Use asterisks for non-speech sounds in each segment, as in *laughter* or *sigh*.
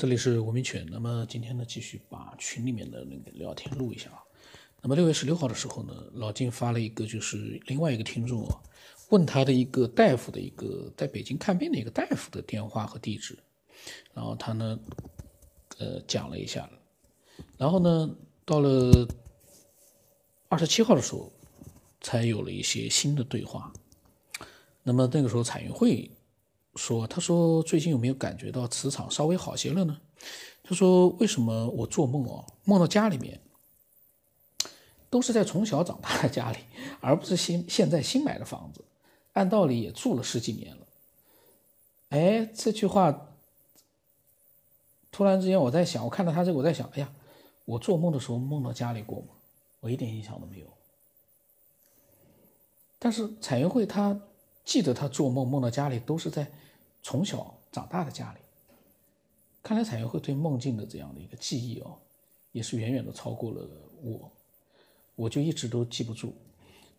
这里是文明犬。那么今天呢，继续把群里面的那个聊天录一下啊。那么六月十六号的时候呢，老金发了一个，就是另外一个听众啊，问他的一个大夫的一个在北京看病的一个大夫的电话和地址，然后他呢，呃，讲了一下，然后呢，到了二十七号的时候，才有了一些新的对话。那么那个时候彩云会。说，他说最近有没有感觉到磁场稍微好些了呢？他说为什么我做梦哦，梦到家里面都是在从小长大的家里，而不是新现在新买的房子，按道理也住了十几年了。哎，这句话突然之间我在想，我看到他这个我在想，哎呀，我做梦的时候梦到家里过吗？我一点印象都没有。但是彩云会他。记得他做梦梦到家里都是在从小长大的家里，看来彩云会对梦境的这样的一个记忆哦，也是远远的超过了我，我就一直都记不住。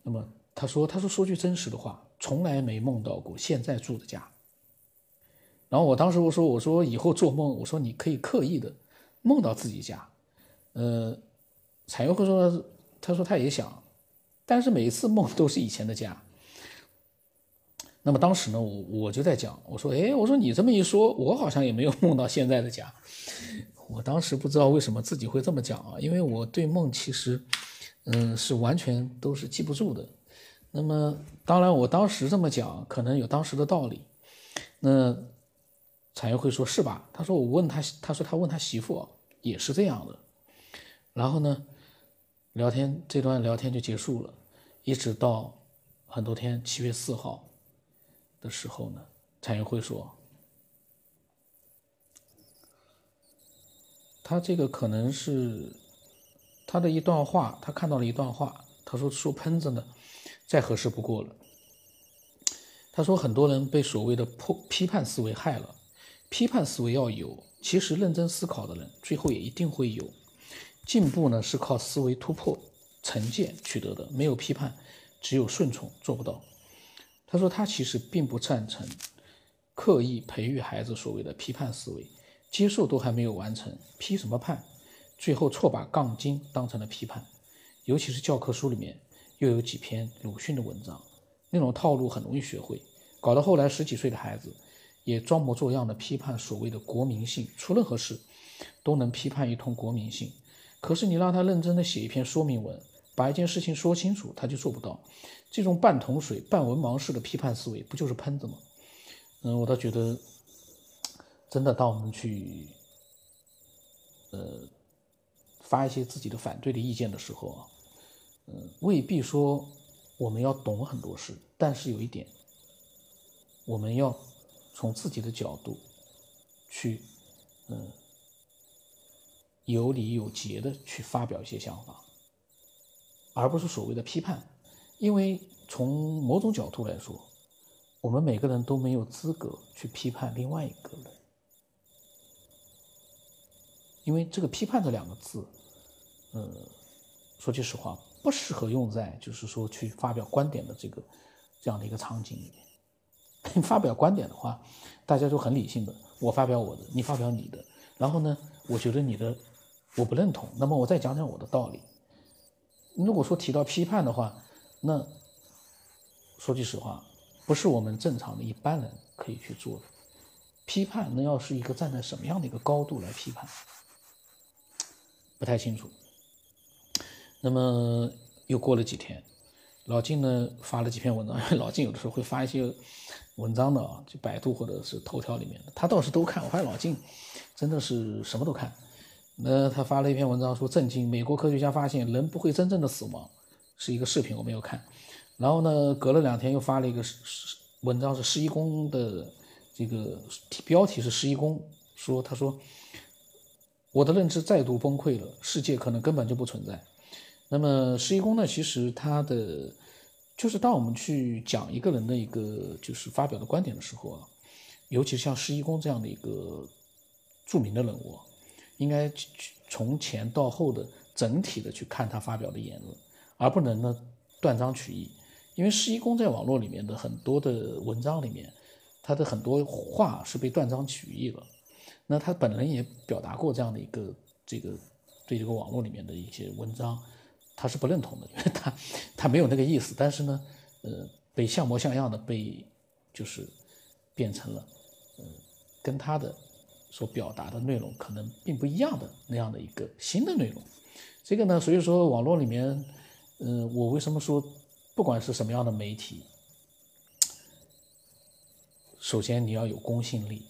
那么他说，他说说句真实的话，从来没梦到过现在住的家。然后我当时我说，我说以后做梦，我说你可以刻意的梦到自己家。呃，彩云会说，他说他也想，但是每一次梦都是以前的家。那么当时呢，我我就在讲，我说，哎，我说你这么一说，我好像也没有梦到现在的家。我当时不知道为什么自己会这么讲啊，因为我对梦其实，嗯，是完全都是记不住的。那么当然，我当时这么讲，可能有当时的道理。那彩云会说是吧？他说我问他，他说他问他媳妇也是这样的。然后呢，聊天这段聊天就结束了，一直到很多天，七月四号。的时候呢，蔡云辉说，他这个可能是他的一段话，他看到了一段话，他说说喷子呢，再合适不过了。他说很多人被所谓的破批判思维害了，批判思维要有，其实认真思考的人最后也一定会有进步呢，是靠思维突破、成见取得的，没有批判，只有顺从，做不到。他说：“他其实并不赞成刻意培育孩子所谓的批判思维，接受都还没有完成，批什么判？最后错把杠精当成了批判，尤其是教科书里面又有几篇鲁迅的文章，那种套路很容易学会，搞到后来十几岁的孩子也装模作样的批判所谓的国民性，出任何事都能批判一通国民性。可是你让他认真的写一篇说明文。”把一件事情说清楚，他就做不到。这种半桶水、半文盲式的批判思维，不就是喷子吗？嗯，我倒觉得，真的，当我们去，呃，发一些自己的反对的意见的时候啊，嗯，未必说我们要懂很多事，但是有一点，我们要从自己的角度去，嗯，有理有节的去发表一些想法。而不是所谓的批判，因为从某种角度来说，我们每个人都没有资格去批判另外一个人，因为这个“批判”这两个字，呃，说句实话，不适合用在就是说去发表观点的这个这样的一个场景里面。*laughs* 发表观点的话，大家都很理性的，我发表我的，你发表你的，然后呢，我觉得你的我不认同，那么我再讲讲我的道理。如果说提到批判的话，那说句实话，不是我们正常的一般人可以去做的。批判那要是一个站在什么样的一个高度来批判，不太清楚。那么又过了几天，老金呢发了几篇文章，因 *laughs* 为老金有的时候会发一些文章的啊，就百度或者是头条里面的，他倒是都看。我发现老金真的是什么都看。那他发了一篇文章说震惊，美国科学家发现人不会真正的死亡，是一个视频我没有看。然后呢，隔了两天又发了一个文章是施一公的这个标题是施一公说他说我的认知再度崩溃了，世界可能根本就不存在。那么施一公呢，其实他的就是当我们去讲一个人的一个就是发表的观点的时候啊，尤其是像施一公这样的一个著名的人物啊。应该去从前到后的整体的去看他发表的言论，而不能呢断章取义。因为施一公在网络里面的很多的文章里面，他的很多话是被断章取义了。那他本人也表达过这样的一个这个对这个网络里面的一些文章，他是不认同的，因为他他没有那个意思。但是呢，呃，被像模像样的被就是变成了，呃，跟他的所表达的内容可能并不一样的那样的一个新的内容。这个呢，所以说网络里面，嗯，我为什么说不管是什么样的媒体，首先你要有公信力。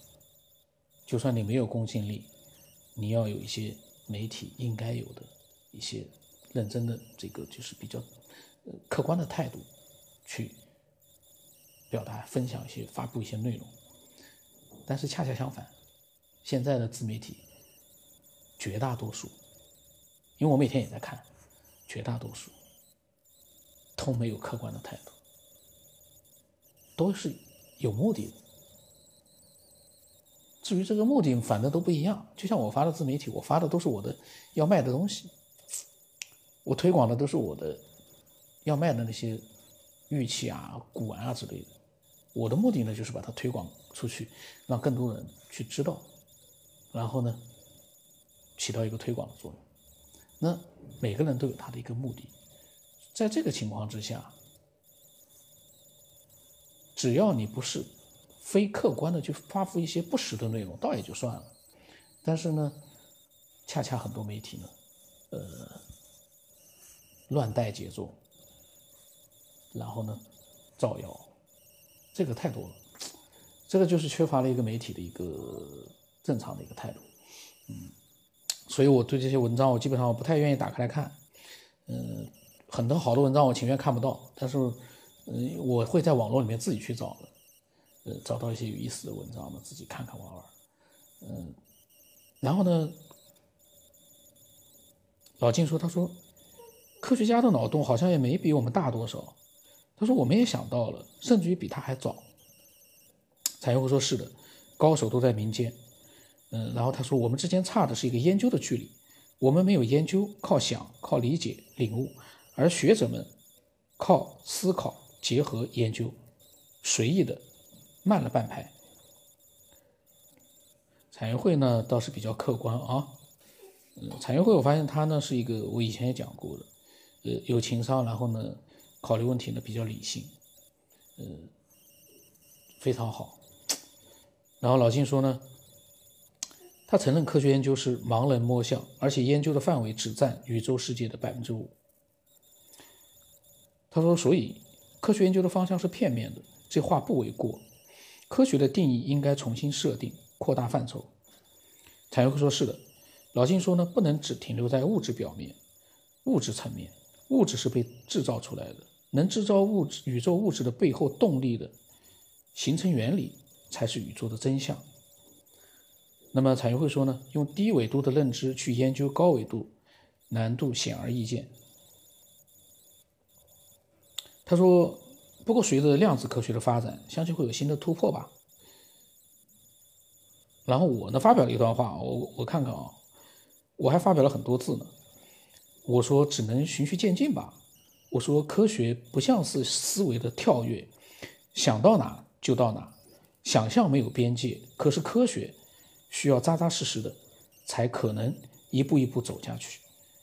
就算你没有公信力，你要有一些媒体应该有的一些认真的这个就是比较呃客观的态度去表达、分享一些、发布一些内容。但是恰恰相反，现在的自媒体绝大多数，因为我每天也在看，绝大多数都没有客观的态度，都是有目的的。至于这个目的，反正都不一样。就像我发的自媒体，我发的都是我的要卖的东西，我推广的都是我的要卖的那些玉器啊、古玩啊之类的。我的目的呢，就是把它推广出去，让更多人去知道，然后呢，起到一个推广的作用。那每个人都有他的一个目的，在这个情况之下，只要你不是。非客观的去发布一些不实的内容，倒也就算了。但是呢，恰恰很多媒体呢，呃，乱带节奏，然后呢，造谣，这个太多了。这个就是缺乏了一个媒体的一个正常的一个态度。嗯，所以我对这些文章，我基本上我不太愿意打开来看。嗯，很多好多文章我情愿看不到，但是，嗯，我会在网络里面自己去找的。呃，找到一些有意思的文章嘛，自己看看玩玩。嗯，然后呢，老金说：“他说，科学家的脑洞好像也没比我们大多少。他说，我们也想到了，甚至于比他还早。”彩云会说：“是的，高手都在民间。”嗯，然后他说：“我们之间差的是一个研究的距离，我们没有研究，靠想，靠理解、领悟；而学者们靠思考、结合、研究，随意的。”慢了半拍，产业会呢倒是比较客观啊。嗯，产业会我发现他呢是一个我以前也讲过的，呃，有情商，然后呢考虑问题呢比较理性，呃，非常好。然后老金说呢，他承认科学研究是盲人摸象，而且研究的范围只占宇宙世界的百分之五。他说，所以科学研究的方向是片面的，这话不为过。科学的定义应该重新设定，扩大范畴。彩油会说：“是的。”老金说：“呢，不能只停留在物质表面、物质层面。物质是被制造出来的，能制造物质、宇宙物质的背后动力的形成原理，才是宇宙的真相。”那么彩云会说：“呢，用低维度的认知去研究高维度，难度显而易见。”他说。不过，随着量子科学的发展，相信会有新的突破吧。然后我呢发表了一段话，我我看看啊，我还发表了很多字呢。我说只能循序渐进吧。我说科学不像是思维的跳跃，想到哪就到哪，想象没有边界。可是科学需要扎扎实实的，才可能一步一步走下去。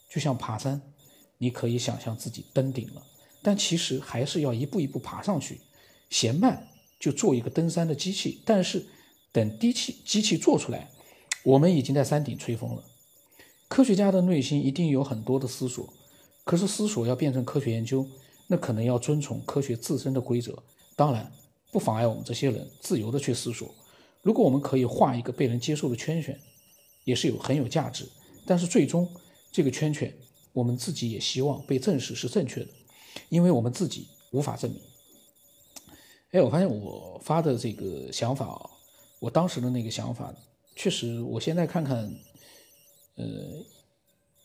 就像爬山，你可以想象自己登顶了。但其实还是要一步一步爬上去，嫌慢就做一个登山的机器。但是等机器机器做出来，我们已经在山顶吹风了。科学家的内心一定有很多的思索，可是思索要变成科学研究，那可能要遵从科学自身的规则。当然，不妨碍我们这些人自由的去思索。如果我们可以画一个被人接受的圈圈，也是有很有价值。但是最终这个圈圈，我们自己也希望被证实是正确的。因为我们自己无法证明。哎，我发现我发的这个想法，我当时的那个想法，确实，我现在看看，呃，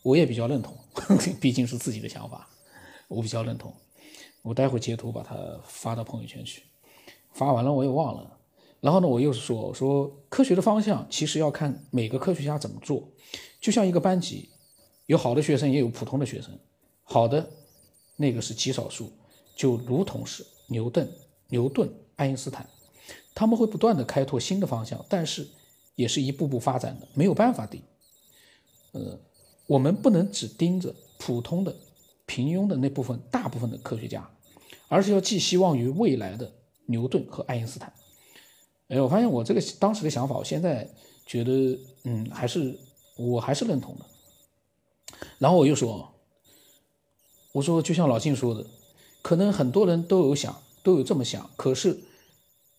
我也比较认同，*laughs* 毕竟是自己的想法，我比较认同。我待会截图把它发到朋友圈去，发完了我也忘了。然后呢，我又是说，说科学的方向其实要看每个科学家怎么做，就像一个班级，有好的学生，也有普通的学生，好的。那个是极少数，就如同是牛顿、牛顿、爱因斯坦，他们会不断的开拓新的方向，但是也是一步步发展的，没有办法的。呃，我们不能只盯着普通的、平庸的那部分大部分的科学家，而是要寄希望于未来的牛顿和爱因斯坦。哎，我发现我这个当时的想法，我现在觉得，嗯，还是我还是认同的。然后我又说，我说就像老静说的，可能很多人都有想，都有这么想，可是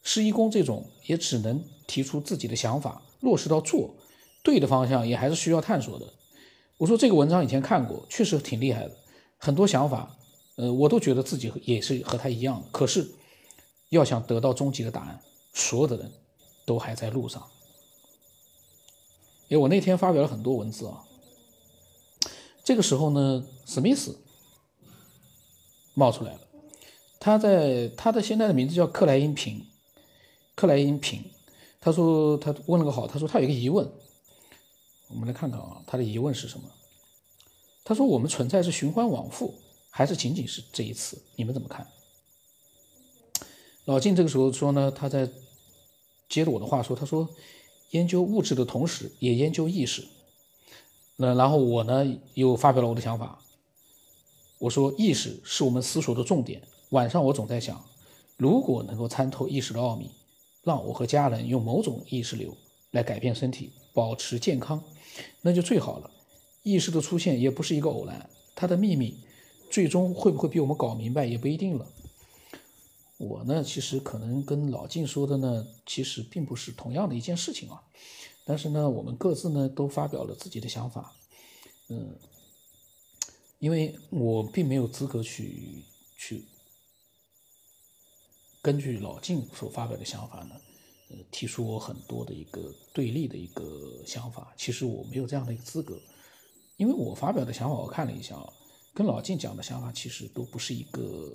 施一公这种也只能提出自己的想法，落实到做。对的方向也还是需要探索的。我说这个文章以前看过，确实挺厉害的，很多想法，呃，我都觉得自己也是和他一样的。可是，要想得到终极的答案，所有的人都还在路上。因为我那天发表了很多文字啊。这个时候呢，史密斯冒出来了，他在他的现在的名字叫克莱因平，克莱因平，他说他问了个好，他说他有一个疑问。我们来看看啊，他的疑问是什么？他说：“我们存在是循环往复，还是仅仅是这一次？你们怎么看？”老晋这个时候说呢，他在接着我的话说，他说：“研究物质的同时，也研究意识。”那然后我呢，又发表了我的想法。我说：“意识是我们思索的重点。晚上我总在想，如果能够参透意识的奥秘，让我和家人用某种意识流来改变身体，保持健康。”那就最好了。意识的出现也不是一个偶然，它的秘密最终会不会被我们搞明白也不一定了。我呢，其实可能跟老晋说的呢，其实并不是同样的一件事情啊。但是呢，我们各自呢都发表了自己的想法。嗯，因为我并没有资格去去根据老晋所发表的想法呢。呃提出我很多的一个对立的一个想法，其实我没有这样的一个资格，因为我发表的想法，我看了一下啊，跟老晋讲的想法其实都不是一个，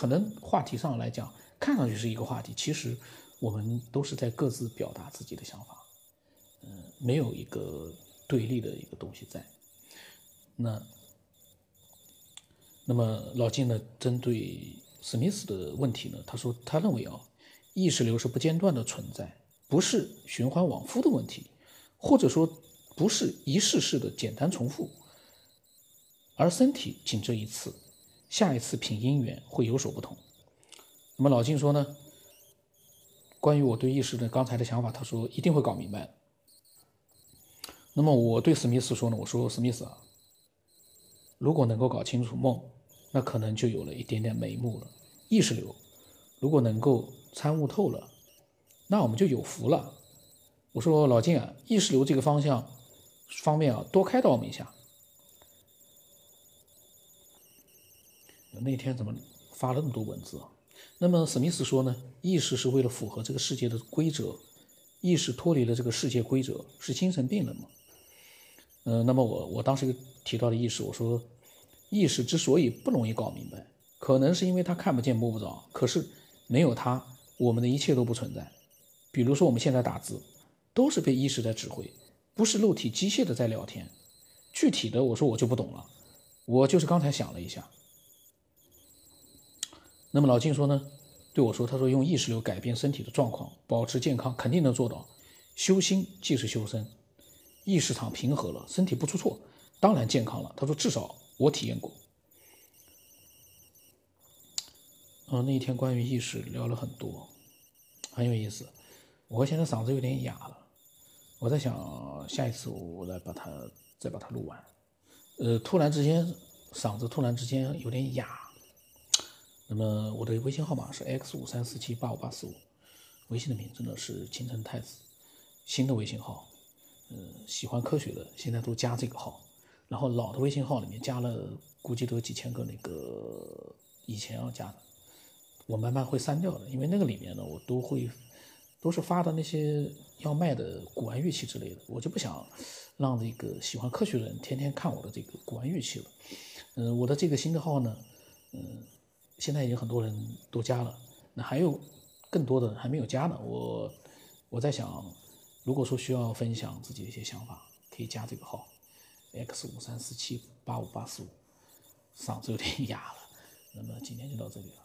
可能话题上来讲，看上去是一个话题，其实我们都是在各自表达自己的想法，嗯，没有一个对立的一个东西在。那，那么老金呢，针对史密斯的问题呢，他说他认为啊。意识流是不间断的存在，不是循环往复的问题，或者说不是一世世的简单重复，而身体仅这一次，下一次品姻缘会有所不同。那么老金说呢？关于我对意识的刚才的想法，他说一定会搞明白。那么我对史密斯说呢？我说史密斯啊，如果能够搞清楚梦，那可能就有了一点点眉目了。意识流如果能够。参悟透了，那我们就有福了。我说老金啊，意识流这个方向方面啊，多开导我们一下。那天怎么发了那么多文字啊？那么史密斯说呢，意识是为了符合这个世界的规则，意识脱离了这个世界规则是精神病人吗？嗯，那么我我当时提到的意识，我说意识之所以不容易搞明白，可能是因为他看不见摸不着，可是没有他。我们的一切都不存在，比如说我们现在打字，都是被意识在指挥，不是肉体机械的在聊天。具体的，我说我就不懂了，我就是刚才想了一下。那么老静说呢，对我说，他说用意识流改变身体的状况，保持健康，肯定能做到。修心即是修身，意识场平和了，身体不出错，当然健康了。他说至少我体验过。嗯，那一天关于意识聊了很多，很有意思。我现在嗓子有点哑了，我在想下一次我来把它再把它录完。呃，突然之间嗓子突然之间有点哑。那么我的微信号码是 x 五三四七八五八四五，微信的名字呢是青城太子，新的微信号。嗯，喜欢科学的现在都加这个号，然后老的微信号里面加了估计都有几千个那个以前要加的。我慢慢会删掉的，因为那个里面呢，我都会都是发的那些要卖的古玩玉器之类的，我就不想让这个喜欢科学的人天天看我的这个古玩玉器了。嗯，我的这个新的号呢，嗯，现在已经很多人都加了，那还有更多的还没有加呢。我我在想，如果说需要分享自己的一些想法，可以加这个号 x 五三四七八五八四五。嗓子有点哑了，那么今天就到这里了。